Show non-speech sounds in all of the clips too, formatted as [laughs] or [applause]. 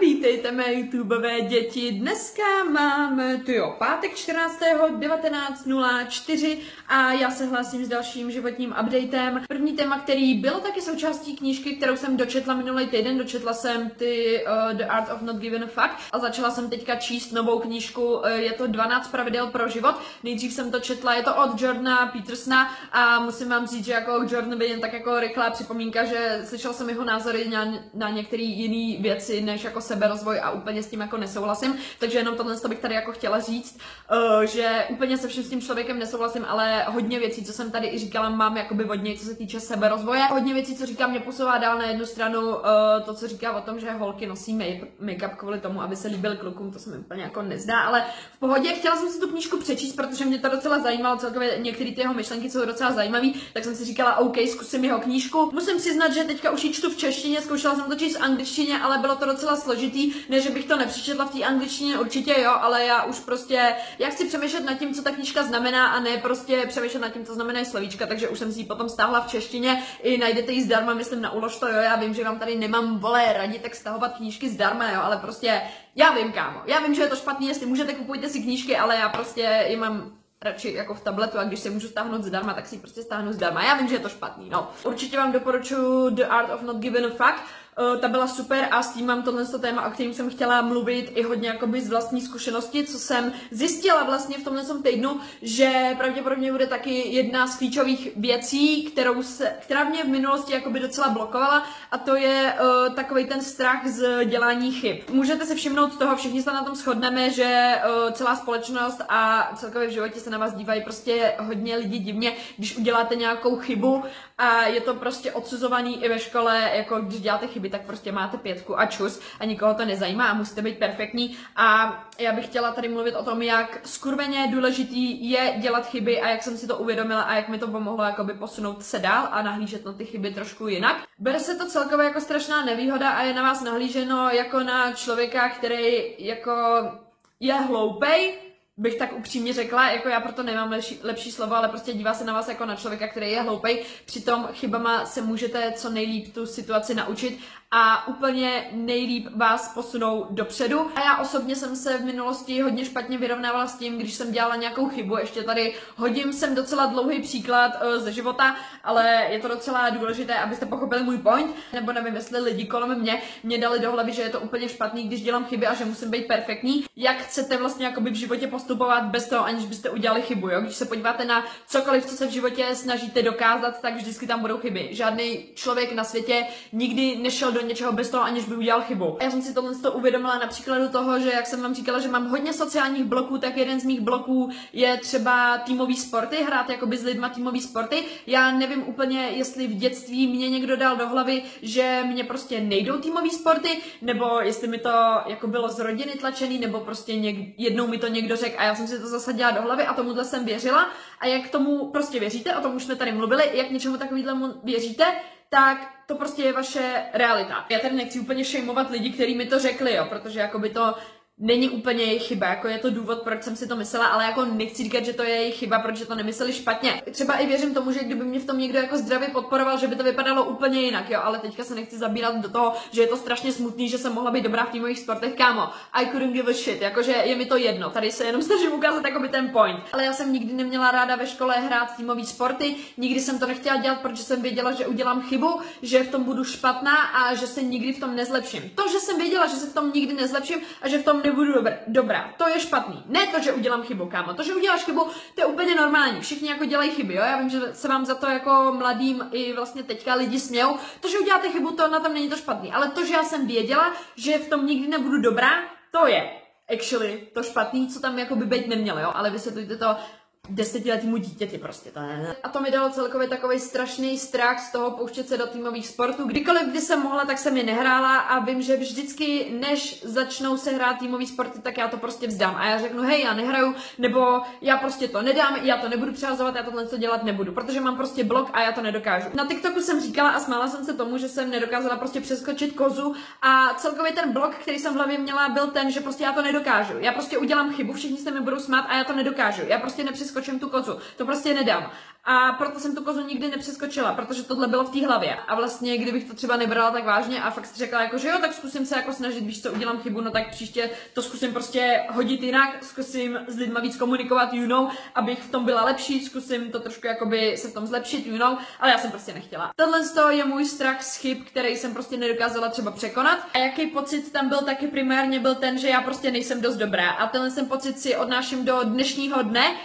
vítejte mé YouTubeové děti. Dneska máme, ty jo, pátek 14.19.04 a já se hlásím s dalším životním updatem. První téma, který bylo taky součástí knížky, kterou jsem dočetla minulý týden, dočetla jsem ty uh, The Art of Not Giving a Fuck a začala jsem teďka číst novou knížku, uh, je to 12 pravidel pro život. Nejdřív jsem to četla, je to od Jordana Petersona a musím vám říct, že jako Jordan by jen tak jako rychlá připomínka, že slyšel jsem jeho názory na, na některé jiné věci, než jako seberozvoj a úplně s tím jako nesouhlasím, takže jenom tohle bych tady jako chtěla říct, uh, že úplně se vším s tím člověkem nesouhlasím, ale hodně věcí, co jsem tady i říkala, mám jakoby od něj, co se týče seberozvoje. Hodně věcí, co říkám, mě posouvá dál na jednu stranu uh, to, co říká o tom, že holky nosí make-up kvůli tomu, aby se líbil klukům, to se mi úplně jako nezdá, ale v pohodě. Chtěla jsem si tu knížku přečíst, protože mě to docela zajímalo, celkově některé ty jeho myšlenky jsou docela zajímavé, tak jsem si říkala, OK, zkusím jeho knížku. Musím přiznat, že teďka už ji čtu v češtině, zkoušela jsem to číst v angličtině, ale bylo to docela složitý, ne, že bych to nepřečetla v té angličtině, určitě jo, ale já už prostě, já chci přemýšlet nad tím, co ta knížka znamená a ne prostě přemýšlet nad tím, co znamená slovíčka, takže už jsem si ji potom stáhla v češtině, i najdete ji zdarma, myslím na ulož to, jo, já vím, že vám tady nemám vole radit tak stahovat knížky zdarma, jo, ale prostě, já vím, kámo, já vím, že je to špatný, jestli můžete, kupujte si knížky, ale já prostě je mám radši jako v tabletu a když se můžu stáhnout zdarma, tak si prostě stáhnu zdarma. Já vím, že je to špatný, no. Určitě vám doporučuji The Art of Not Giving a Fuck. Uh, ta byla super a s tím mám tohle téma, o kterém jsem chtěla mluvit i hodně jakoby z vlastní zkušenosti, co jsem zjistila vlastně v tomhle týdnu, že pravděpodobně bude taky jedna z klíčových věcí, kterou se, která mě v minulosti jakoby docela blokovala a to je uh, takový ten strach z dělání chyb. Můžete si všimnout toho, všichni se na tom shodneme, že uh, celá společnost a celkově v životě se na vás dívají prostě hodně lidí divně, když uděláte nějakou chybu a je to prostě odsuzovaný i ve škole, jako když děláte chyby, tak prostě máte pětku a čus a nikoho to nezajímá a musíte být perfektní. A já bych chtěla tady mluvit o tom, jak skurveně důležitý je dělat chyby a jak jsem si to uvědomila a jak mi to pomohlo jakoby posunout se dál a nahlížet na ty chyby trošku jinak. Bere se to celkově jako strašná nevýhoda a je na vás nahlíženo jako na člověka, který jako je hloupej, bych tak upřímně řekla, jako já proto nemám lepší, lepší slovo, ale prostě dívá se na vás jako na člověka, který je hloupej, přitom chybama se můžete co nejlíp tu situaci naučit a úplně nejlíp vás posunou dopředu. A já osobně jsem se v minulosti hodně špatně vyrovnávala s tím, když jsem dělala nějakou chybu. Ještě tady hodím jsem docela dlouhý příklad uh, ze života, ale je to docela důležité, abyste pochopili můj point, nebo nevím, jestli lidi kolem mě mě dali do hlavy, že je to úplně špatný, když dělám chyby a že musím být perfektní. Jak chcete vlastně jakoby v životě postupovat bez toho, aniž byste udělali chybu, jo? Když se podíváte na cokoliv, co se v životě snažíte dokázat, tak vždycky tam budou chyby. Žádný člověk na světě nikdy nešel do do něčeho bez toho, aniž by udělal chybu. Já jsem si tohle to uvědomila na příkladu toho, že jak jsem vám říkala, že mám hodně sociálních bloků, tak jeden z mých bloků je třeba týmový sporty, hrát jakoby s lidma týmový sporty. Já nevím úplně, jestli v dětství mě někdo dal do hlavy, že mě prostě nejdou týmový sporty, nebo jestli mi to jako bylo z rodiny tlačený, nebo prostě něk- jednou mi to někdo řekl a já jsem si to zasadila do hlavy a tomuhle jsem věřila. A jak tomu prostě věříte, o tom už jsme tady mluvili, jak něčemu takovýhlemu věříte, tak to prostě je vaše realita. Já tady nechci úplně šejmovat lidi, kteří mi to řekli, jo, protože jako by to není úplně jejich chyba, jako je to důvod, proč jsem si to myslela, ale jako nechci říkat, že to je jejich chyba, protože to nemysleli špatně. Třeba i věřím tomu, že kdyby mě v tom někdo jako zdravě podporoval, že by to vypadalo úplně jinak, jo, ale teďka se nechci zabírat do toho, že je to strašně smutný, že jsem mohla být dobrá v týmových sportech, kámo. I couldn't give a shit, jakože je mi to jedno, tady se jenom [laughs] snažím ukázat jako by ten point. Ale já jsem nikdy neměla ráda ve škole hrát týmové sporty, nikdy jsem to nechtěla dělat, protože jsem věděla, že udělám chybu, že v tom budu špatná a že se nikdy v tom nezlepším. To, že jsem věděla, že se v tom nikdy nezlepším a že v tom nebudu dobr, dobrá. To je špatný. Ne to, že udělám chybu, kámo. To, že uděláš chybu, to je úplně normální. Všichni jako dělají chyby, jo. Já vím, že se vám za to jako mladým i vlastně teďka lidi smějou. To, že uděláte chybu, to na tom není to špatný. Ale to, že já jsem věděla, že v tom nikdy nebudu dobrá, to je actually to špatný, co tam jako by být nemělo, jo. Ale vysvětlujte to desetiletýmu dítěti prostě to ne. A to mi dalo celkově takový strašný strach z toho pouštět se do týmových sportů. Kdykoliv, kdy jsem mohla, tak jsem je nehrála a vím, že vždycky, než začnou se hrát týmový sporty, tak já to prostě vzdám. A já řeknu, hej, já nehraju, nebo já prostě to nedám, já to nebudu přehazovat, já tohle co dělat nebudu, protože mám prostě blok a já to nedokážu. Na TikToku jsem říkala a smála jsem se tomu, že jsem nedokázala prostě přeskočit kozu a celkově ten blok, který jsem v hlavě měla, byl ten, že prostě já to nedokážu. Já prostě udělám chybu, všichni se mi budou smát a já to nedokážu. Já prostě přeskočím tu kozu. To prostě nedám. A proto jsem tu kozu nikdy nepřeskočila, protože tohle bylo v té hlavě. A vlastně, kdybych to třeba nebrala tak vážně a fakt si řekla, jako, že jo, tak zkusím se jako snažit, víš co, udělám chybu, no tak příště to zkusím prostě hodit jinak, zkusím s lidma víc komunikovat, you know, abych v tom byla lepší, zkusím to trošku jakoby se v tom zlepšit, you know, ale já jsem prostě nechtěla. Tohle je můj strach z chyb, který jsem prostě nedokázala třeba překonat. A jaký pocit tam byl taky primárně byl ten, že já prostě nejsem dost dobrá. A tenhle jsem pocit si odnáším do dnešního dne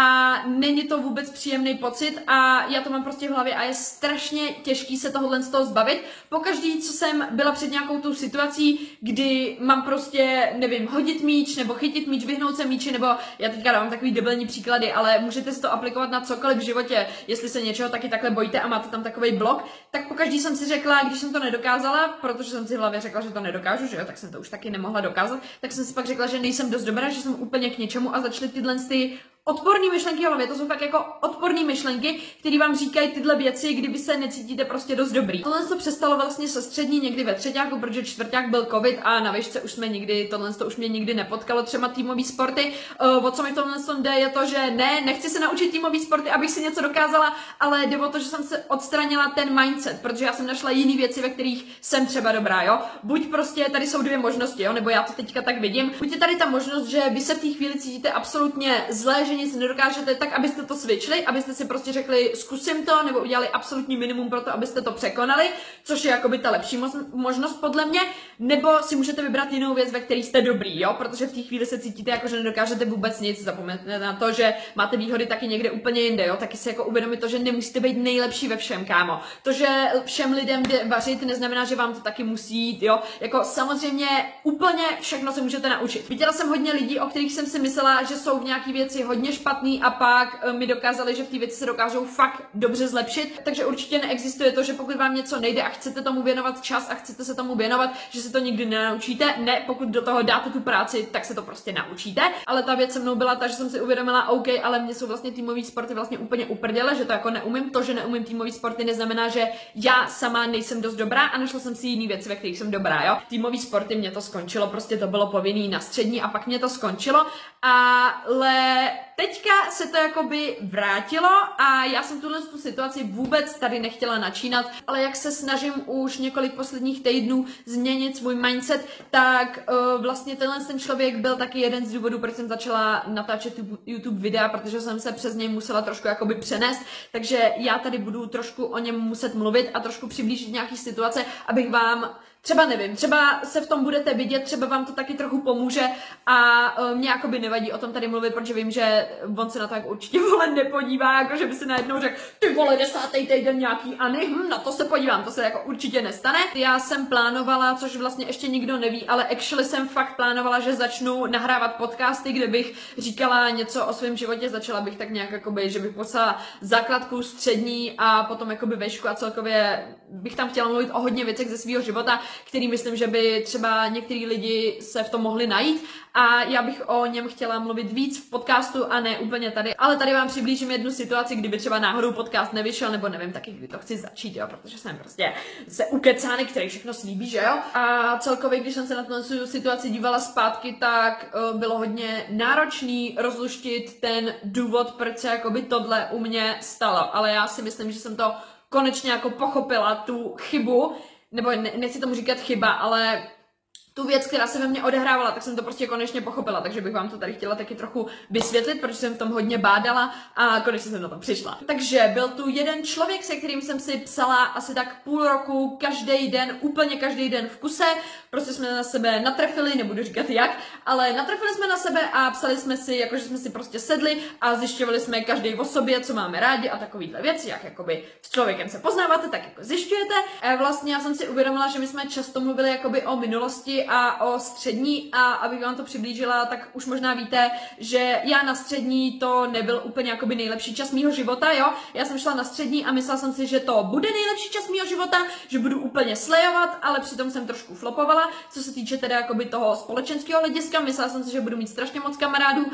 a není to vůbec příjemný pocit a já to mám prostě v hlavě a je strašně těžký se tohohle z toho zbavit. Pokaždý, co jsem byla před nějakou tou situací, kdy mám prostě, nevím, hodit míč nebo chytit míč, vyhnout se míči, nebo já teďka dávám takový debilní příklady, ale můžete si to aplikovat na cokoliv v životě, jestli se něčeho taky takhle bojíte a máte tam takový blok, tak pokaždý jsem si řekla, když jsem to nedokázala, protože jsem si v hlavě řekla, že to nedokážu, že jo, tak jsem to už taky nemohla dokázat, tak jsem si pak řekla, že nejsem dost dobrá, že jsem úplně k něčemu a začaly tyhle ty odporné myšlenky v hlavě, to jsou fakt jako odporné myšlenky, které vám říkají tyhle věci, kdyby se necítíte prostě dost dobrý. Tohle to přestalo vlastně se střední někdy ve třetíku, protože čtvrták byl covid a na výšce už jsme nikdy, tohle to už mě nikdy nepotkalo, třeba týmové sporty. Uh, o co mi tohle jde je to, že ne, nechci se naučit týmové sporty, abych si něco dokázala, ale jde o to, že jsem se odstranila ten mindset, protože já jsem našla jiné věci, ve kterých jsem třeba dobrá, jo. Buď prostě tady jsou dvě možnosti, jo, nebo já to teďka tak vidím. Buď je tady ta možnost, že vy se v té chvíli cítíte absolutně zlé, že nic nedokážete, tak abyste to switchli, abyste si prostě řekli, zkusím to, nebo udělali absolutní minimum pro to, abyste to překonali, což je jakoby ta lepší možnost podle mě, nebo si můžete vybrat jinou věc, ve které jste dobrý, jo, protože v té chvíli se cítíte jako, že nedokážete vůbec nic, zapomeňte na to, že máte výhody taky někde úplně jinde, jo, taky si jako uvědomit to, že nemusíte být nejlepší ve všem, kámo. To, že všem lidem vařit, neznamená, že vám to taky musí jít, jo, jako samozřejmě úplně všechno se můžete naučit. Viděla jsem hodně lidí, o kterých jsem si myslela, že jsou v nějaký věci hodně špatný a pak eh, mi dokázali, že v té věci se dokážou fakt dobře zlepšit. Takže určitě neexistuje to, že pokud vám něco nejde a chcete tomu věnovat čas a chcete se tomu věnovat, že se to nikdy nenaučíte. Ne, pokud do toho dáte tu práci, tak se to prostě naučíte. Ale ta věc se mnou byla ta, že jsem si uvědomila, OK, ale mě jsou vlastně týmové sporty vlastně úplně uprdele, že to jako neumím. To, že neumím týmové sporty, neznamená, že já sama nejsem dost dobrá a našla jsem si jiný věci, ve kterých jsem dobrá, jo. Týmové sporty mě to skončilo, prostě to bylo povinný na střední a pak mě to skončilo, ale teďka se to jakoby vrátilo a já jsem tuhle tu situaci vůbec tady nechtěla načínat, ale jak se snažím už několik posledních týdnů změnit svůj mindset, tak uh, vlastně tenhle ten člověk byl taky jeden z důvodů, proč jsem začala natáčet YouTube videa, protože jsem se přes něj musela trošku jakoby přenést, takže já tady budu trošku o něm muset mluvit a trošku přiblížit nějaký situace, abych vám třeba nevím, třeba se v tom budete vidět, třeba vám to taky trochu pomůže a uh, mě jakoby nevadí o tom tady mluvit, protože vím, že on se na to jak určitě [laughs] vole nepodívá, jako že by si najednou řekl, ty vole, desátý týden nějaký Ani, hm, na to se podívám, to se jako určitě nestane. Já jsem plánovala, což vlastně ještě nikdo neví, ale actually jsem fakt plánovala, že začnu nahrávat podcasty, kde bych říkala něco o svém životě, začala bych tak nějak jakoby, že bych poslala základku střední a potom jakoby vešku a celkově bych tam chtěla mluvit o hodně věcech ze svého života, který myslím, že by třeba některý lidi se v tom mohli najít a já bych o něm chtěla mluvit víc v podcastu a ne úplně tady. Ale tady vám přiblížím jednu situaci, kdyby třeba náhodou podcast nevyšel, nebo nevím taky, kdy to chci začít, jo, protože jsem prostě se ukecány, který všechno slíbí, že jo. A celkově, když jsem se na tu situaci dívala zpátky, tak uh, bylo hodně náročný rozluštit ten důvod, proč se jakoby tohle u mě stalo. Ale já si myslím, že jsem to konečně jako pochopila tu chybu, nebo ne, nechci tomu říkat chyba, ale tu věc, která se ve mně odehrávala, tak jsem to prostě konečně pochopila, takže bych vám to tady chtěla taky trochu vysvětlit, protože jsem v tom hodně bádala a konečně jsem na to přišla. Takže byl tu jeden člověk, se kterým jsem si psala asi tak půl roku, každý den, úplně každý den v kuse, prostě jsme na sebe natrefili, nebudu říkat jak, ale natrefili jsme na sebe a psali jsme si, jakože jsme si prostě sedli a zjišťovali jsme každý o sobě, co máme rádi a takovýhle věci, jak jakoby s člověkem se poznáváte, tak jako zjišťujete. A vlastně já jsem si uvědomila, že my jsme často mluvili jakoby o minulosti a o střední a abych vám to přiblížila, tak už možná víte, že já na střední to nebyl úplně jakoby nejlepší čas mýho života, jo. Já jsem šla na střední a myslela jsem si, že to bude nejlepší čas mýho života, že budu úplně slejovat, ale přitom jsem trošku flopovala. Co se týče teda jakoby toho společenského hlediska, myslela jsem si, že budu mít strašně moc kamarádů,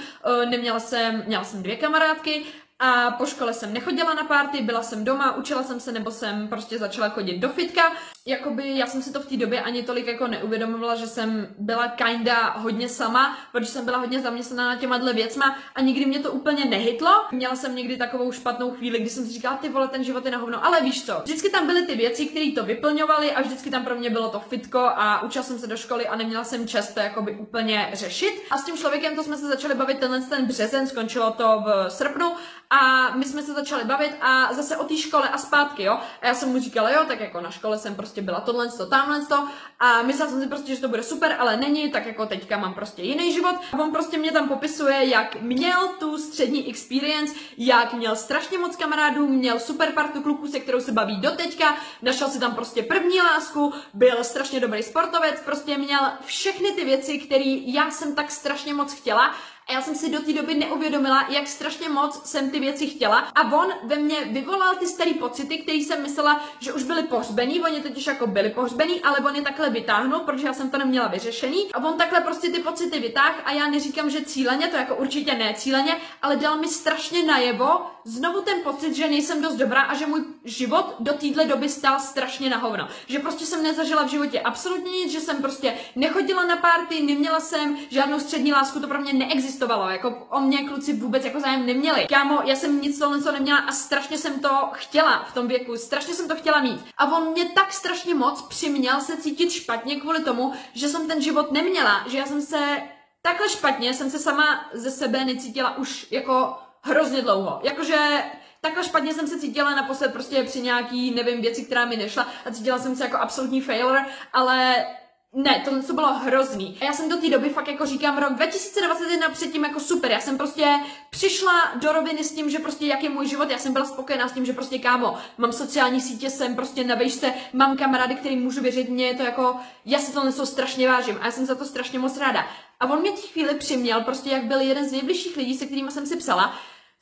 e, neměla jsem, měla jsem dvě kamarádky, a po škole jsem nechodila na párty, byla jsem doma, učila jsem se nebo jsem prostě začala chodit do fitka jakoby já jsem si to v té době ani tolik jako neuvědomovala, že jsem byla kinda hodně sama, protože jsem byla hodně zaměstnaná na těma věcma a nikdy mě to úplně nehytlo. Měla jsem někdy takovou špatnou chvíli, kdy jsem si říkala, ty vole, ten život je na hovno, ale víš co, vždycky tam byly ty věci, které to vyplňovaly a vždycky tam pro mě bylo to fitko a učila jsem se do školy a neměla jsem čas to jakoby úplně řešit. A s tím člověkem to jsme se začali bavit tenhle ten březen, skončilo to v srpnu a my jsme se začali bavit a zase o té škole a zpátky, jo. A já jsem mu říkala, jo, tak jako na škole jsem prostě byla tohle, to, tamhle to a myslela jsem si prostě, že to bude super, ale není, tak jako teďka mám prostě jiný život. A on prostě mě tam popisuje, jak měl tu střední experience, jak měl strašně moc kamarádů, měl super partu kluků, se kterou se baví do teďka, našel si tam prostě první lásku, byl strašně dobrý sportovec, prostě měl všechny ty věci, které já jsem tak strašně moc chtěla a já jsem si do té doby neuvědomila, jak strašně moc jsem ty věci chtěla. A on ve mně vyvolal ty staré pocity, které jsem myslela, že už byly pohřbený. Oni totiž jako byli pohřbený, ale on je takhle vytáhnul, protože já jsem to neměla vyřešený. A on takhle prostě ty pocity vytáhl a já neříkám, že cíleně, to jako určitě ne cíleně, ale dal mi strašně najevo znovu ten pocit, že nejsem dost dobrá a že můj život do téhle doby stál strašně na hovno. Že prostě jsem nezažila v životě absolutně nic, že jsem prostě nechodila na párty, neměla jsem žádnou střední lásku, to pro mě neexistovalo, jako o mě kluci vůbec jako zájem neměli. Kámo, já jsem nic tohle co neměla a strašně jsem to chtěla v tom věku, strašně jsem to chtěla mít. A on mě tak strašně moc přiměl se cítit špatně kvůli tomu, že jsem ten život neměla, že já jsem se takhle špatně, jsem se sama ze sebe necítila už jako hrozně dlouho. Jakože takhle špatně jsem se cítila naposled prostě při nějaký, nevím, věci, která mi nešla a cítila jsem se jako absolutní failure, ale ne, to, to bylo hrozný. A já jsem do té doby fakt jako říkám, rok 2021 předtím jako super. Já jsem prostě přišla do roviny s tím, že prostě jak je můj život, já jsem byla spokojená s tím, že prostě kámo, mám sociální sítě, jsem prostě na vejšce, mám kamarády, kterým můžu věřit, mě je to jako, já si to něco strašně vážím a já jsem za to strašně moc ráda. A on mě těch chvíli přiměl, prostě jak byl jeden z nejbližších lidí, se kterými jsem si psala,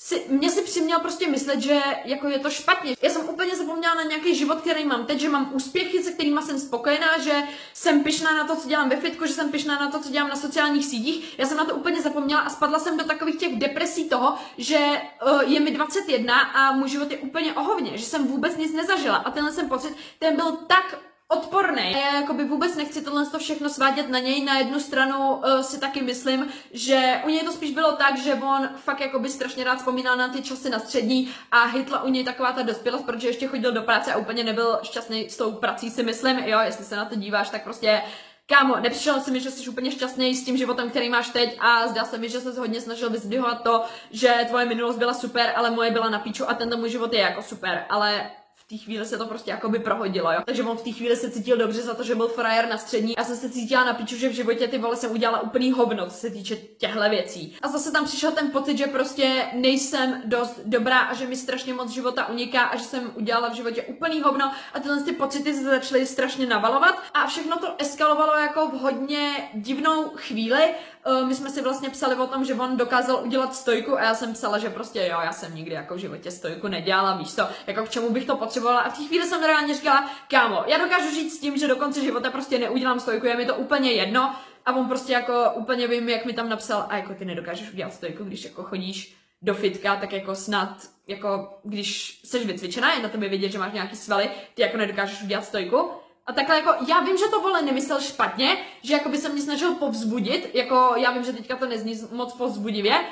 si, mě si přiměl prostě myslet, že jako je to špatně. Já jsem úplně zapomněla na nějaký život, který mám teď, že mám úspěchy, se kterými jsem spokojená, že jsem pyšná na to, co dělám ve fitku, že jsem pyšná na to, co dělám na sociálních sítích. Já jsem na to úplně zapomněla a spadla jsem do takových těch depresí toho, že uh, je mi 21 a můj život je úplně ohovně, že jsem vůbec nic nezažila. A tenhle jsem pocit, ten byl tak odporný. Já jakoby vůbec nechci tohle to všechno svádět na něj. Na jednu stranu uh, si taky myslím, že u něj to spíš bylo tak, že on fakt jakoby strašně rád vzpomínal na ty časy na střední a hitla u něj taková ta dospělost, protože ještě chodil do práce a úplně nebyl šťastný s tou prací, si myslím. Jo, jestli se na to díváš, tak prostě Kámo, nepřišel si mi, že jsi úplně šťastný s tím životem, který máš teď a zdá se mi, že se hodně snažil vyzdvihovat to, že tvoje minulost byla super, ale moje byla na píču a tento můj život je jako super, ale té chvíli se to prostě jakoby prohodilo, jo. Takže on v té chvíli se cítil dobře za to, že byl frajer na střední. Já jsem se cítila na piču, že v životě ty vole jsem udělala úplný hovno, co se týče těchto věcí. A zase tam přišel ten pocit, že prostě nejsem dost dobrá a že mi strašně moc života uniká a že jsem udělala v životě úplný hovno a tyhle ty pocity se začaly strašně navalovat a všechno to eskalovalo jako v hodně divnou chvíli, uh, my jsme si vlastně psali o tom, že on dokázal udělat stojku a já jsem psala, že prostě jo, já jsem nikdy jako v životě stojku nedělala, víš co, jako k čemu bych to potřebovala a v té chvíli jsem reálně říkala, kámo, já dokážu žít s tím, že do konce života prostě neudělám stojku, je mi to úplně jedno a on prostě jako úplně vím, jak mi tam napsal, a jako ty nedokážeš udělat stojku, když jako chodíš do fitka, tak jako snad, jako když jsi vycvičená, je na tebe vidět, že máš nějaký svaly, ty jako nedokážeš udělat stojku. A takhle jako, já vím, že to vole nemyslel špatně, že jako by se mě snažil povzbudit, jako já vím, že teďka to nezní moc povzbudivě,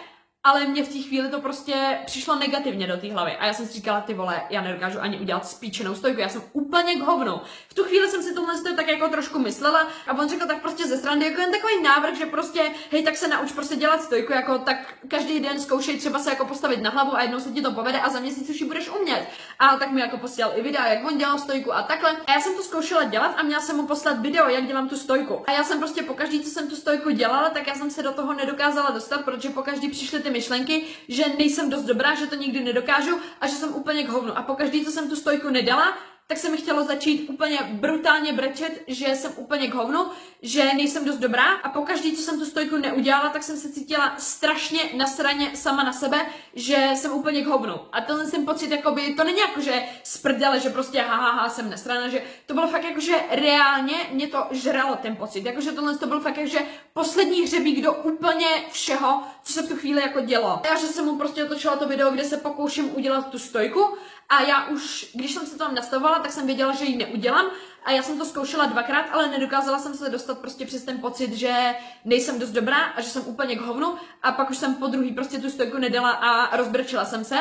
ale mě v té chvíli to prostě přišlo negativně do té hlavy. A já jsem si říkala, ty vole, já nedokážu ani udělat spíčenou stojku, já jsem úplně k hovnu. V tu chvíli jsem si tohle stoj tak jako trošku myslela a on řekl tak prostě ze strany, jako jen takový návrh, že prostě, hej, tak se nauč prostě dělat stojku, jako tak každý den zkoušej třeba se jako postavit na hlavu a jednou se ti to povede a za měsíc už ji budeš umět. A tak mi jako posílal i videa, jak on dělal stojku a takhle. A já jsem to zkoušela dělat a měla jsem mu poslat video, jak dělám tu stojku. A já jsem prostě pokaždý, co jsem tu stojku dělala, tak já jsem se do toho nedokázala dostat, protože pokaždý přišly ty ty myšlenky, že nejsem dost dobrá, že to nikdy nedokážu a že jsem úplně k hovnu. A pokaždý, co jsem tu stojku nedala, tak se mi chtělo začít úplně brutálně brečet, že jsem úplně k hovnu, že nejsem dost dobrá a pokaždý, co jsem tu stojku neudělala, tak jsem se cítila strašně nasraně sama na sebe, že jsem úplně k hovnu. A tenhle jsem pocit, jakoby, to není jako, že sprdele, že prostě ha, ha, ha jsem nasraná, že to bylo fakt jako, že reálně mě to žralo ten pocit, jakože tohle to byl fakt jako, že poslední hřebík do úplně všeho, co se v tu chvíli jako dělo. Já, že jsem mu prostě otočila to video, kde se pokouším udělat tu stojku a já už, když jsem se tam nastavovala, tak jsem věděla, že ji neudělám a já jsem to zkoušela dvakrát, ale nedokázala jsem se dostat prostě přes ten pocit, že nejsem dost dobrá a že jsem úplně k hovnu a pak už jsem po druhý prostě tu stojku nedala a rozbrčila jsem se.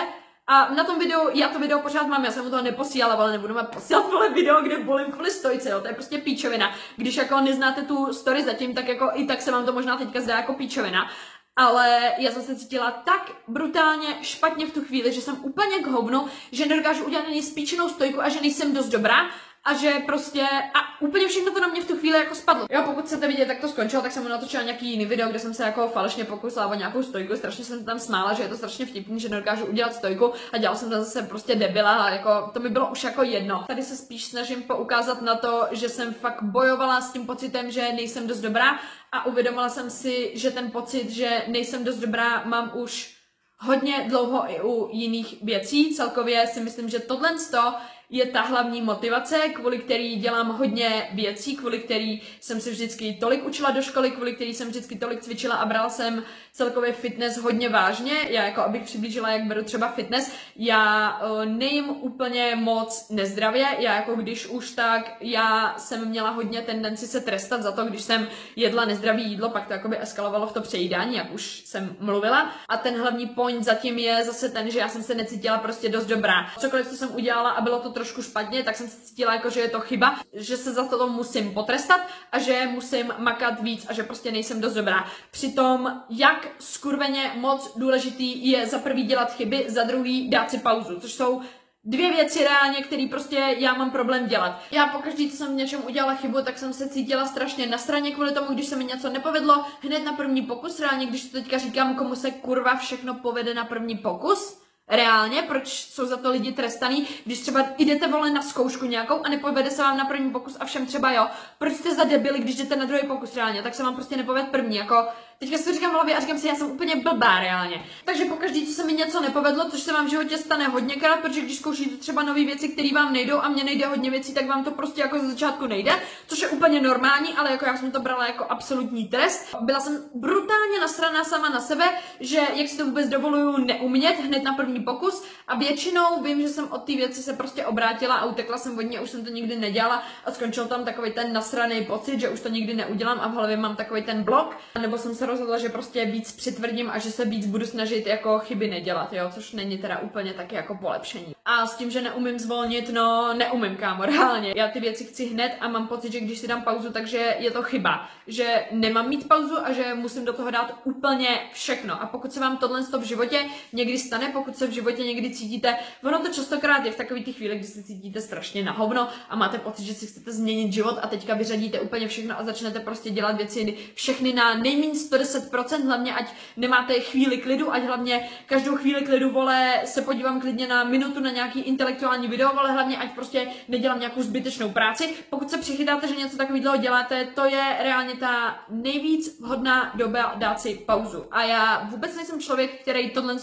A na tom videu, já to video pořád mám, já jsem mu to neposílala, ale nebudu vám posílat vole video, kde bolím kvůli stojce, jo, to je prostě píčovina. Když jako neznáte tu story zatím, tak jako i tak se vám to možná teďka zdá jako píčovina. Ale já jsem se cítila tak brutálně špatně v tu chvíli, že jsem úplně k hovnu, že nedokážu udělat ani spíčenou stojku a že nejsem dost dobrá a že prostě a úplně všechno to na mě v tu chvíli jako spadlo. Jo, pokud chcete vidět, jak to skončilo, tak jsem mu natočila nějaký jiný video, kde jsem se jako falešně pokusila o nějakou stojku, strašně jsem tam smála, že je to strašně vtipný, že nedokážu udělat stojku a dělal jsem to zase prostě debila a jako to mi bylo už jako jedno. Tady se spíš snažím poukázat na to, že jsem fakt bojovala s tím pocitem, že nejsem dost dobrá a uvědomila jsem si, že ten pocit, že nejsem dost dobrá, mám už hodně dlouho i u jiných věcí. Celkově si myslím, že tohle je ta hlavní motivace, kvůli který dělám hodně věcí, kvůli který jsem se vždycky tolik učila do školy, kvůli který jsem vždycky tolik cvičila a brala jsem celkově fitness hodně vážně. Já jako abych přiblížila, jak beru třeba fitness, já uh, nejím úplně moc nezdravě, já jako když už tak, já jsem měla hodně tendenci se trestat za to, když jsem jedla nezdravý jídlo, pak to jakoby eskalovalo v to přejídání, jak už jsem mluvila. A ten hlavní point zatím je zase ten, že já jsem se necítila prostě dost dobrá. Cokoliv, co jsem udělala a bylo to trošku špatně, tak jsem se cítila jako, že je to chyba, že se za to musím potrestat a že musím makat víc a že prostě nejsem dost dobrá. Přitom, jak skurveně moc důležitý je za prvý dělat chyby, za druhý dát si pauzu, což jsou dvě věci reálně, které prostě já mám problém dělat. Já pokaždý, co jsem v něčem udělala chybu, tak jsem se cítila strašně na straně kvůli tomu, když se mi něco nepovedlo hned na první pokus. Reálně, když to teďka říkám, komu se kurva všechno povede na první pokus, Reálně, proč jsou za to lidi trestaný, když třeba jdete vole na zkoušku nějakou a nepovede se vám na první pokus a všem třeba jo. Proč jste za debili, když jdete na druhý pokus reálně, tak se vám prostě nepovede první, jako Teďka si říkám hlavě a říkám si, já jsem úplně blbá reálně. Takže pokaždý, co se mi něco nepovedlo, což se vám v životě stane hodněkrát, protože když zkoušíte třeba nové věci, které vám nejdou a mně nejde hodně věcí, tak vám to prostě jako ze začátku nejde, což je úplně normální, ale jako já jsem to brala jako absolutní trest. Byla jsem brutálně nasraná sama na sebe, že jak si to vůbec dovoluju neumět hned na první pokus a většinou vím, že jsem od té věci se prostě obrátila a utekla jsem od ní, už jsem to nikdy nedělala a skončil tam takový ten nasraný pocit, že už to nikdy neudělám a v hlavě mám takový ten blok, nebo jsem se rozhodla, že prostě víc přitvrdím a že se víc budu snažit jako chyby nedělat, jo, což není teda úplně taky jako polepšení. A s tím, že neumím zvolnit, no neumím, kámo, [laughs] reálně. Já ty věci chci hned a mám pocit, že když si dám pauzu, takže je to chyba. Že nemám mít pauzu a že musím do toho dát úplně všechno. A pokud se vám tohle v životě někdy stane, pokud se v životě někdy cítíte, ono to častokrát je v takových těch chvílích, kdy se cítíte strašně na hovno a máte pocit, že si chcete změnit život a teďka vyřadíte úplně všechno a začnete prostě dělat věci všechny na nejméně 110%, hlavně ať nemáte chvíli klidu, ať hlavně každou chvíli klidu, vole, se podívám klidně na minutu na nějaký intelektuální video, ale hlavně ať prostě nedělám nějakou zbytečnou práci. Pokud se přichytáte, že něco takového děláte, to je reálně ta nejvíc vhodná doba dát si pauzu. A já vůbec nejsem člověk, který tohle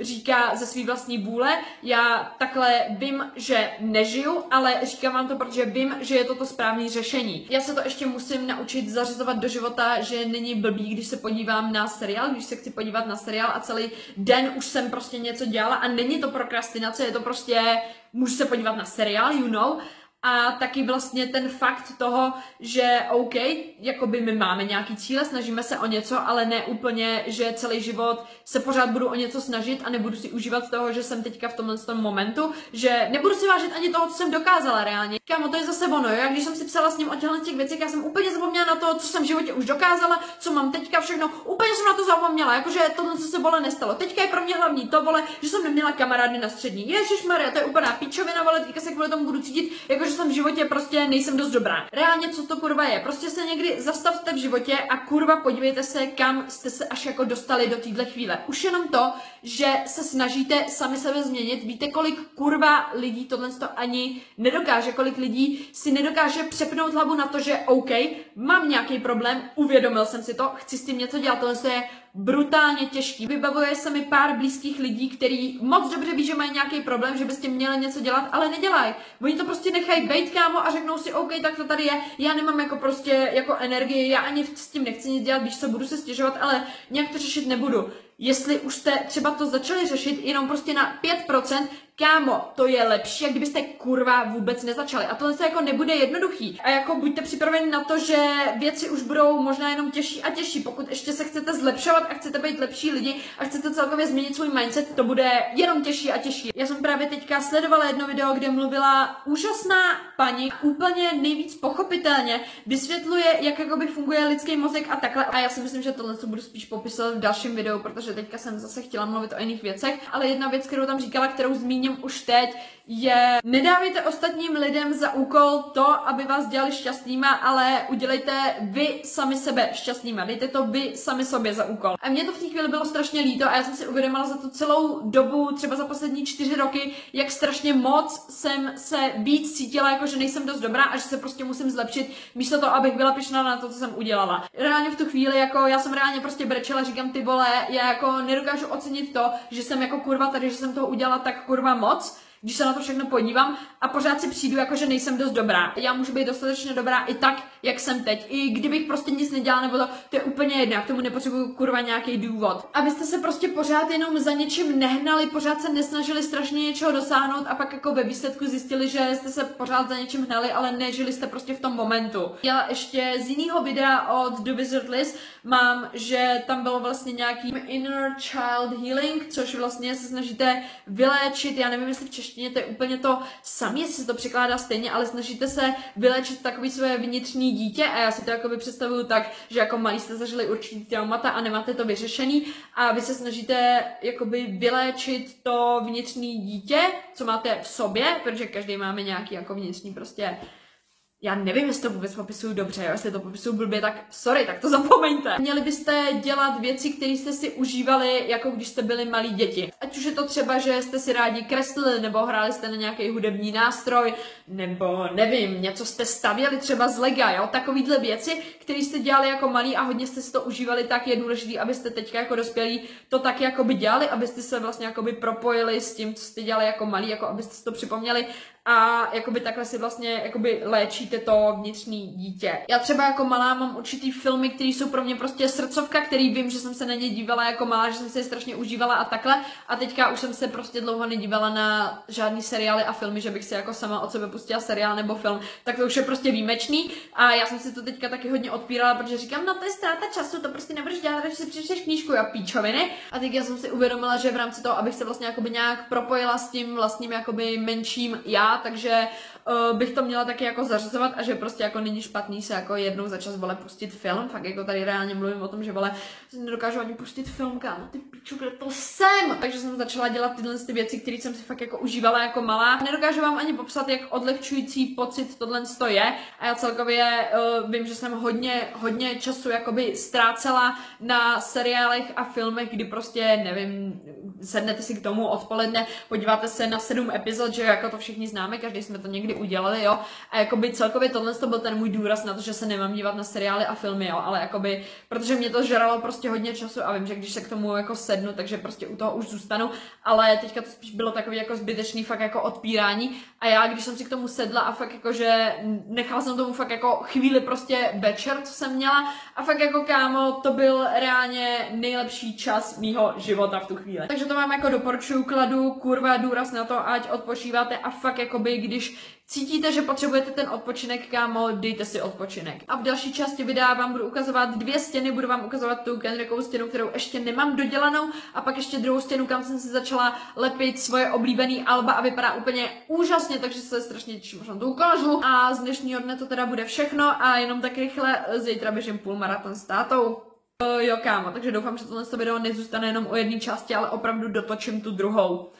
říká ze své vlastní vůle. Já takhle vím, že nežiju, ale říkám vám to, protože vím, že je to to správné řešení. Já se to ještě musím naučit zařizovat do života, že není blbý, když se podívám na seriál, když se chci podívat na seriál a celý den už jsem prostě něco dělala a není to prokrastinace, je to prostě, můžu se podívat na seriál, you know, a taky vlastně ten fakt toho, že OK, jakoby my máme nějaký cíle, snažíme se o něco, ale ne úplně, že celý život se pořád budu o něco snažit a nebudu si užívat toho, že jsem teďka v tomhle tom momentu, že nebudu si vážit ani toho, co jsem dokázala reálně. Kámo, to je zase ono, jo? Jak když jsem si psala s ním o těchto těch věcech, já jsem úplně zapomněla na to, co jsem v životě už dokázala, co mám teďka všechno, úplně jsem na to zapomněla, jakože to, co se vole nestalo. Teďka je pro mě hlavní to, vole, že jsem neměla kamarády na střední. Ježíš Maria, to je úplná píčovina, vole, teďka se kvůli tomu budu cítit, jakože v životě prostě nejsem dost dobrá. Reálně, co to kurva je? Prostě se někdy zastavte v životě a kurva podívejte se, kam jste se až jako dostali do téhle chvíle. Už jenom to, že se snažíte sami sebe změnit, víte, kolik kurva lidí tohle to ani nedokáže, kolik lidí si nedokáže přepnout hlavu na to, že OK, mám nějaký problém, uvědomil jsem si to, chci s tím něco dělat, tohle je brutálně těžký. Vybavuje se mi pár blízkých lidí, kteří moc dobře ví, že mají nějaký problém, že by s tím měli něco dělat, ale nedělají. Oni to prostě nechají být, kámo, a řeknou si, OK, tak to tady je, já nemám jako prostě jako energii, já ani s tím nechci nic dělat, víš co, budu se stěžovat, ale nějak to řešit nebudu. Jestli už jste třeba to začali řešit jenom prostě na 5%, Kámo, to je lepší, jak kdybyste kurva vůbec nezačali. A tohle se jako nebude jednoduchý. A jako buďte připraveni na to, že věci už budou možná jenom těžší a těžší. Pokud ještě se chcete zlepšovat a chcete být lepší lidi a chcete celkově změnit svůj mindset, to bude jenom těžší a těžší. Já jsem právě teďka sledovala jedno video, kde mluvila úžasná paní, úplně nejvíc pochopitelně vysvětluje, jak jakoby funguje lidský mozek a takhle. A já si myslím, že tohle co budu spíš popisovat v dalším videu, protože teďka jsem zase chtěla mluvit o jiných věcech. Ale jedna věc, kterou tam říkala, kterou zmíním už teď, je nedávejte ostatním lidem za úkol to, aby vás dělali šťastnýma, ale udělejte vy sami sebe šťastnýma. Dejte to vy sami sobě za úkol. A mě to v té chvíli bylo strašně líto a já jsem si uvědomila za tu celou dobu, třeba za poslední čtyři roky, jak strašně moc jsem se víc cítila, jako že nejsem dost dobrá a že se prostě musím zlepšit, místo toho, abych byla pišná na to, co jsem udělala. Reálně v tu chvíli, jako já jsem reálně prostě brečela, říkám ty vole, já jako nedokážu ocenit to, že jsem jako kurva tady, že jsem toho udělala tak kurva moc když se na to všechno podívám a pořád si přijdu jako, že nejsem dost dobrá. Já můžu být dostatečně dobrá i tak, jak jsem teď. I kdybych prostě nic nedělala, nebo to, to je úplně jedno, já k tomu nepotřebuju kurva nějaký důvod. Abyste se prostě pořád jenom za něčím nehnali, pořád se nesnažili strašně něčeho dosáhnout a pak jako ve výsledku zjistili, že jste se pořád za něčím hnali, ale nežili jste prostě v tom momentu. Já ještě z jiného videa od The Wizard List mám, že tam bylo vlastně nějaký inner child healing, což vlastně se snažíte vyléčit, já nevím, jestli v češtině to je úplně to samé, jestli se to překládá stejně, ale snažíte se vyléčit takový své vnitřní dítě a já si to jakoby představuju tak, že jako malí jste zažili určitý traumata a nemáte to vyřešený a vy se snažíte jakoby vyléčit to vnitřní dítě, co máte v sobě, protože každý máme nějaký jako vnitřní prostě já nevím, jestli to vůbec popisuju dobře, jo? jestli to popisuju blbě, tak sorry, tak to [laughs] zapomeňte. Měli byste dělat věci, které jste si užívali, jako když jste byli malí děti. Ať už je to třeba, že jste si rádi kreslili, nebo hráli jste na nějaký hudební nástroj, nebo nevím, něco jste stavěli třeba z lega, jo? Takovýhle věci, které jste dělali jako malí a hodně jste si to užívali, tak je důležité, abyste teďka jako dospělí to tak jako by dělali, abyste se vlastně jako by propojili s tím, co jste dělali jako malí, jako abyste si to připomněli a jakoby takhle si vlastně jakoby léčíte to vnitřní dítě. Já třeba jako malá mám určitý filmy, které jsou pro mě prostě srdcovka, který vím, že jsem se na ně dívala jako malá, že jsem se je strašně užívala a takhle. A teďka už jsem se prostě dlouho nedívala na žádný seriály a filmy, že bych si jako sama od sebe pustila seriál nebo film, tak to už je prostě výjimečný. A já jsem si to teďka taky hodně odpírala, protože říkám, no to je ztráta času, to prostě nebudeš dělat, když si přečteš knížku a píčoviny. A teď já jsem si uvědomila, že v rámci toho, abych se vlastně nějak propojila s tím vlastním jakoby menším já, takže uh, bych to měla taky jako zařazovat a že prostě jako není špatný se jako jednou za čas vole pustit film, fakt jako tady reálně mluvím o tom, že vole nedokážu ani pustit film, kámo, ty piču, kde to jsem? Takže jsem začala dělat tyhle ty věci, které jsem si fakt jako užívala jako malá. Nedokážu vám ani popsat, jak odlehčující pocit tohle to je a já celkově uh, vím, že jsem hodně, hodně času jakoby ztrácela na seriálech a filmech, kdy prostě, nevím, sednete si k tomu odpoledne, podíváte se na sedm epizod, že jako to všichni známe, každý jsme to někdy udělali, jo. A jakoby celkově tohle to byl ten můj důraz na to, že se nemám dívat na seriály a filmy, jo, ale jakoby, protože mě to žralo prostě hodně času a vím, že když se k tomu jako sednu, takže prostě u toho už zůstanu, ale teďka to spíš bylo takový jako zbytečný fakt jako odpírání a já, když jsem si k tomu sedla a fakt jako, že nechala jsem tomu fakt jako chvíli prostě večer, co jsem měla a fakt jako kámo, to byl reálně nejlepší čas mýho života v tu chvíli. Takže to vám jako doporučuju, kladu kurva důraz na to, ať odpočíváte a fakt jakoby, když cítíte, že potřebujete ten odpočinek, kámo, dejte si odpočinek. A v další části videa vám budu ukazovat dvě stěny, budu vám ukazovat tu Kendrickovou stěnu, kterou ještě nemám dodělanou, a pak ještě druhou stěnu, kam jsem si začala lepit svoje oblíbené alba a vypadá úplně úžasně, takže se strašně těším, možná to ukážu. A z dnešního dne to teda bude všechno a jenom tak rychle zítra běžím půl maraton s tátou. Uh, jo, kámo, takže doufám, že tohle video nezůstane jenom o jedné části, ale opravdu dotočím tu druhou.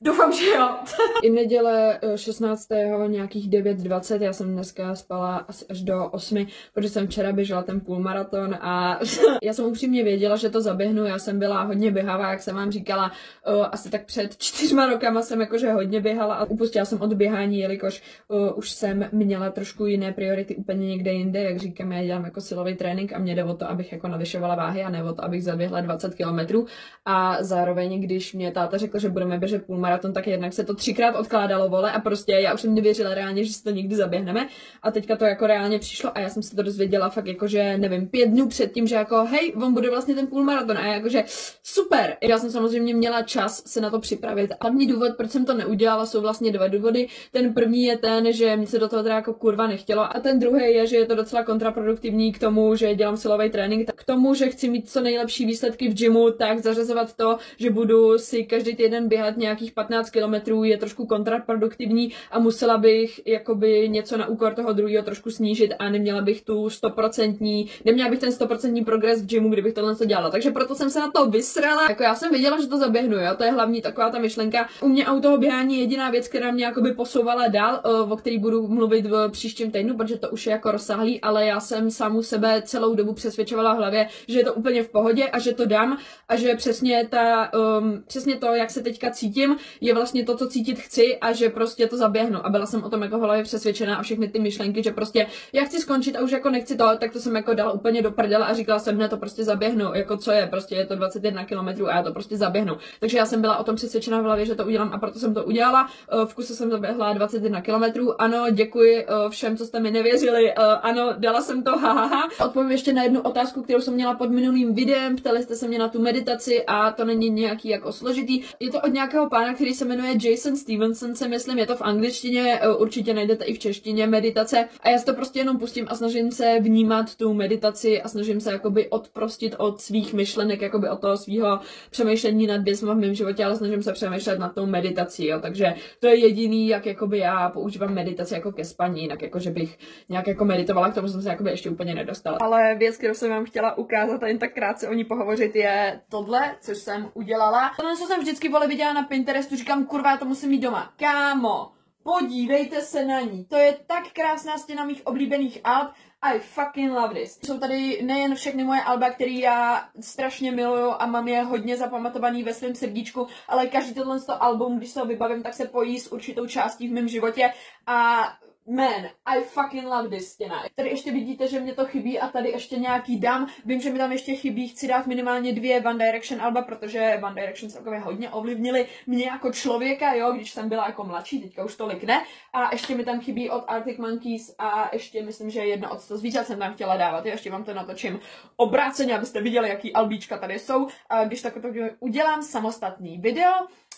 Doufám, že jo. [laughs] I neděle 16. Eh, nějakých 9.20, já jsem dneska spala asi až do 8, protože jsem včera běžela ten půlmaraton a [laughs] já jsem upřímně věděla, že to zaběhnu, já jsem byla hodně běhavá, jak jsem vám říkala, uh, asi tak před čtyřma rokama jsem jakože hodně běhala a upustila jsem od běhání, jelikož uh, už jsem měla trošku jiné priority úplně někde jinde, jak říkám, já dělám jako silový trénink a mě jde o to, abych jako navyšovala váhy a ne o to, abych zaběhla 20 kilometrů a zároveň, když mě táta řekl, že budeme běžet půlmaraton, půlmaraton, tak jednak se to třikrát odkládalo, vole, a prostě já už jsem nevěřila reálně, že si to někdy zaběhneme. A teďka to jako reálně přišlo a já jsem se to dozvěděla fakt jako, že nevím, pět dnů před tím, že jako hej, on bude vlastně ten půlmaraton. A jakože super. Já jsem samozřejmě měla čas se na to připravit. Hlavní důvod, proč jsem to neudělala, jsou vlastně dva důvody. Ten první je ten, že mi se do toho teda jako kurva nechtělo. A ten druhý je, že je to docela kontraproduktivní k tomu, že dělám silový trénink, k tomu, že chci mít co nejlepší výsledky v gymu, tak zařazovat to, že budu si každý týden běhat nějakých 15 kilometrů, je trošku kontraproduktivní a musela bych jakoby něco na úkor toho druhého trošku snížit a neměla bych tu stoprocentní, neměla bych ten stoprocentní progres v gymu, kdybych tohle dělala. Takže proto jsem se na to vysrala. Jako já jsem věděla, že to zaběhnu, jo, to je hlavní taková ta myšlenka. U mě toho běhání je jediná věc, která mě jakoby posouvala dál, o který budu mluvit v příštím týdnu, protože to už je jako rozsáhlý, ale já jsem samu sebe celou dobu přesvědčovala v hlavě, že je to úplně v pohodě a že to dám a že přesně ta, um, přesně to, jak se teďka cítím, je vlastně to, co cítit chci a že prostě to zaběhnu. A byla jsem o tom jako hlavě přesvědčená a všechny ty myšlenky, že prostě já chci skončit a už jako nechci to, tak to jsem jako dala úplně do prdele a říkala jsem, ne, to prostě zaběhnu, jako co je, prostě je to 21 km a já to prostě zaběhnu. Takže já jsem byla o tom přesvědčená v hlavě, že to udělám a proto jsem to udělala. Uh, v kuse jsem zaběhla 21 km. Ano, děkuji uh, všem, co jste mi nevěřili. Uh, ano, dala jsem to, [laughs] hahaha. Odpovím ještě na jednu otázku, kterou jsem měla pod minulým videem. Ptali jste se mě na tu meditaci a to není nějaký jako složitý. Je to od nějakého pána, který se jmenuje Jason Stevenson, se myslím, je to v angličtině, určitě najdete i v češtině meditace. A já si to prostě jenom pustím a snažím se vnímat tu meditaci a snažím se jakoby odprostit od svých myšlenek, jakoby od toho svého přemýšlení nad věcmi v mém životě, ale snažím se přemýšlet nad tou meditací, jo. Takže to je jediný, jak jakoby já používám meditaci jako ke spaní, jinak jako, že bych nějak jako meditovala, k tomu jsem se jakoby ještě úplně nedostala. Ale věc, kterou jsem vám chtěla ukázat a jen tak krátce o ní pohovořit, je tohle, což jsem udělala. Tohle, co jsem vždycky vole viděla na Pinterestu, říkám, kurva, já to musím mít doma. Kámo, podívejte se na ní. To je tak krásná stěna mých oblíbených alb. I fucking love this. Jsou tady nejen všechny moje alba, které já strašně miluju a mám je hodně zapamatovaný ve svém srdíčku, ale každý tohle album, když se ho vybavím, tak se pojí s určitou částí v mém životě a Man, I fucking love this stěna. Tady ještě vidíte, že mě to chybí a tady ještě nějaký dám. Vím, že mi tam ještě chybí, chci dát minimálně dvě One Direction alba, protože One Direction celkově hodně ovlivnili mě jako člověka, jo, když jsem byla jako mladší, teďka už tolik ne. A ještě mi tam chybí od Arctic Monkeys a ještě myslím, že jedno od 100 zvířat jsem tam chtěla dávat. Jo, ještě vám to natočím obráceně, abyste viděli, jaký albíčka tady jsou. A když tak to udělám samostatný video,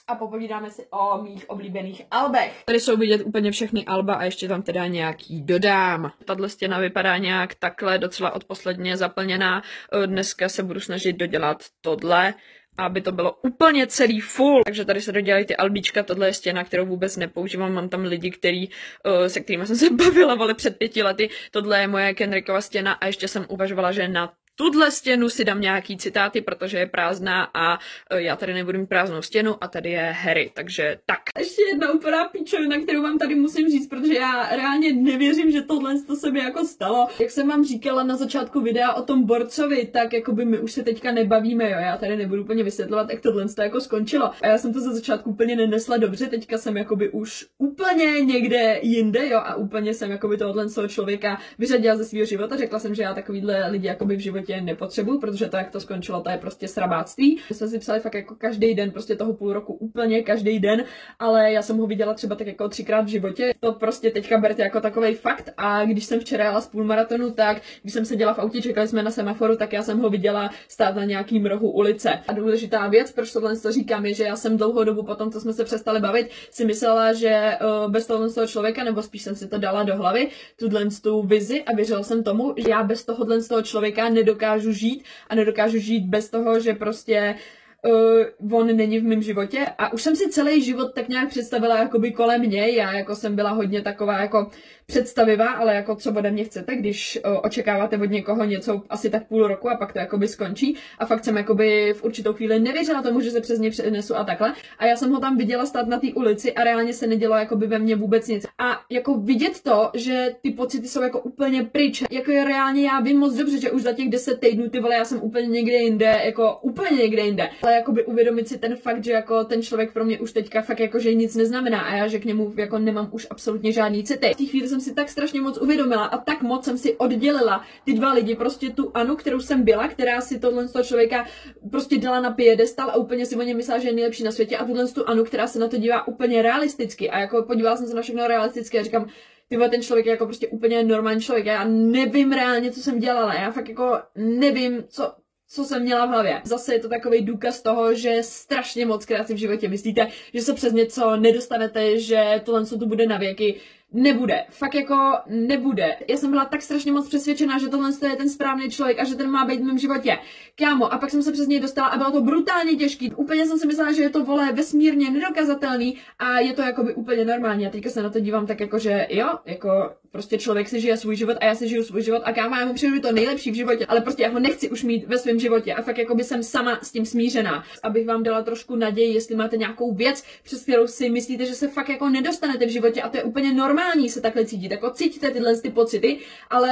a popovídáme si o mých oblíbených albech. Tady jsou vidět úplně všechny alba a ještě tam teda nějaký dodám. Tato stěna vypadá nějak takhle, docela odposledně zaplněná. Eh, dneska se budu snažit dodělat tohle aby to bylo úplně celý full. Takže tady se dodělají ty albíčka, tohle je stěna, kterou vůbec nepoužívám, mám tam lidi, který, uh, se kterými jsem se [laughs] bavila, vole, před pěti lety, tohle je moje Kenrickova stěna a ještě jsem uvažovala, že na tuhle stěnu si dám nějaký citáty, protože je prázdná a e, já tady nebudu mít prázdnou stěnu a tady je Harry, takže tak. Ještě jedna úplná píčovina, kterou vám tady musím říct, protože já reálně nevěřím, že tohle to se mi jako stalo. Jak jsem vám říkala na začátku videa o tom borcovi, tak jako by my už se teďka nebavíme, jo, já tady nebudu úplně vysvětlovat, jak tohle to jako skončilo. A já jsem to za začátku úplně nenesla dobře, teďka jsem jakoby už úplně někde jinde, jo, a úplně jsem jakoby tohle člověka vyřadila ze svého života, řekla jsem, že já takovýhle lidi jakoby v životě životě nepotřebuju, protože to, jak to skončilo, to je prostě srabáctví. My jsme si psali fakt jako každý den, prostě toho půl roku úplně každý den, ale já jsem ho viděla třeba tak jako třikrát v životě. To prostě teďka berte jako takový fakt a když jsem včera jela z půlmaratonu, tak když jsem seděla v autě, čekali jsme na semaforu, tak já jsem ho viděla stát na nějakým rohu ulice. A důležitá věc, proč tohle to říkám, je, že já jsem dlouhou dobu potom, co jsme se přestali bavit, si myslela, že uh, bez tohle toho člověka, nebo spíš jsem si to dala do hlavy, tuhle tu vizi a věřila jsem tomu, že já bez tohohle toho člověka nedokážu nedokážu žít a nedokážu žít bez toho, že prostě uh, on není v mém životě. A už jsem si celý život tak nějak představila jakoby kolem něj, já jako jsem byla hodně taková jako představivá, ale jako co ode mě chcete, když uh, očekáváte od někoho něco asi tak půl roku a pak to jakoby skončí. A fakt jsem jakoby v určitou chvíli nevěřila tomu, že se přes ně přenesu a takhle. A já jsem ho tam viděla stát na té ulici a reálně se nedělo jakoby ve mně vůbec nic. A jako vidět to, že ty pocity jsou jako úplně pryč, jako je reálně já vím moc dobře, že už za těch deset týdnů ty vole já jsem úplně někde jinde, jako úplně někde jinde ale jakoby uvědomit si ten fakt, že jako ten člověk pro mě už teďka fakt jako, že nic neznamená a já, že k němu jako nemám už absolutně žádný city. V té chvíli jsem si tak strašně moc uvědomila a tak moc jsem si oddělila ty dva lidi, prostě tu Anu, kterou jsem byla, která si tohle z toho člověka prostě dala na piedestal a úplně si o něm myslela, že je nejlepší na světě a tuhle tu Anu, která se na to dívá úplně realisticky a jako podívala jsem se na všechno realisticky a říkám, ty ten člověk je jako prostě úplně normální člověk. Já nevím reálně, co jsem dělala. Já fakt jako nevím, co, co jsem měla v hlavě. Zase je to takový důkaz toho, že strašně moc krát si v životě myslíte, že se přes něco nedostanete, že tohle co tu bude na věky, nebude. Fakt jako nebude. Já jsem byla tak strašně moc přesvědčená, že tohle je ten správný člověk a že ten má být v mém životě. Kámo, a pak jsem se přes něj dostala a bylo to brutálně těžký. Úplně jsem si myslela, že je to vole vesmírně nedokazatelný a je to jakoby úplně normální. A teďka se na to dívám tak jako, že jo, jako prostě člověk si žije svůj život a já si žiju svůj život a kámo, já mu přijdu to nejlepší v životě, ale prostě já ho nechci už mít ve svém životě a fakt jako by jsem sama s tím smířená. Abych vám dala trošku naději, jestli máte nějakou věc, přes kterou si myslíte, že se fakt jako nedostanete v životě a to je úplně normální se takhle cítit. Jako cítíte tyhle ty pocity, ale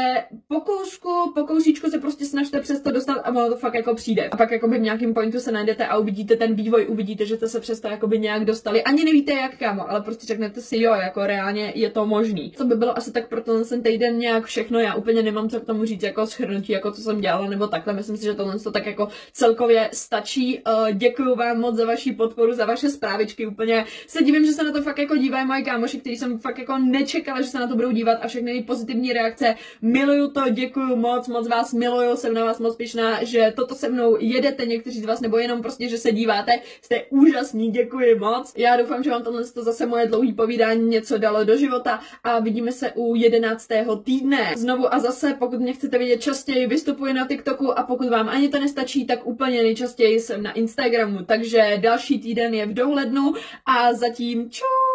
po kousku, po kousíčku se prostě snažte přes to dostat a ono to fakt jako přijde. A pak jako by v nějakém pointu se najdete a uvidíte ten vývoj, uvidíte, že jste se přes to jako by nějak dostali. Ani nevíte jak kámo, ale prostě řeknete si jo, jako reálně je to možný. To by bylo asi tak pro ten týden nějak všechno, já úplně nemám co k tomu říct jako schrnutí, jako co jsem dělala nebo takhle. Myslím si, že tohle to tak jako celkově stačí. Uh, děkuji vám moc za vaši podporu, za vaše zprávičky. Úplně se divím, že se na to fakt jako dívají moji kámoši, který jsem fakt jako nečekala, že se na to budou dívat a všechny pozitivní reakce. Miluju to, děkuji moc, moc vás miluju, jsem na vás moc pišná, že toto se mnou jedete někteří z vás, nebo jenom prostě, že se díváte. Jste úžasní, děkuji moc. Já doufám, že vám tohle to zase moje dlouhé povídání něco dalo do života a vidíme se u 11. týdne. Znovu a zase, pokud mě chcete vidět častěji, vystupuji na TikToku a pokud vám ani to nestačí, tak úplně nejčastěji jsem na Instagramu. Takže další týden je v dohlednu a zatím čau!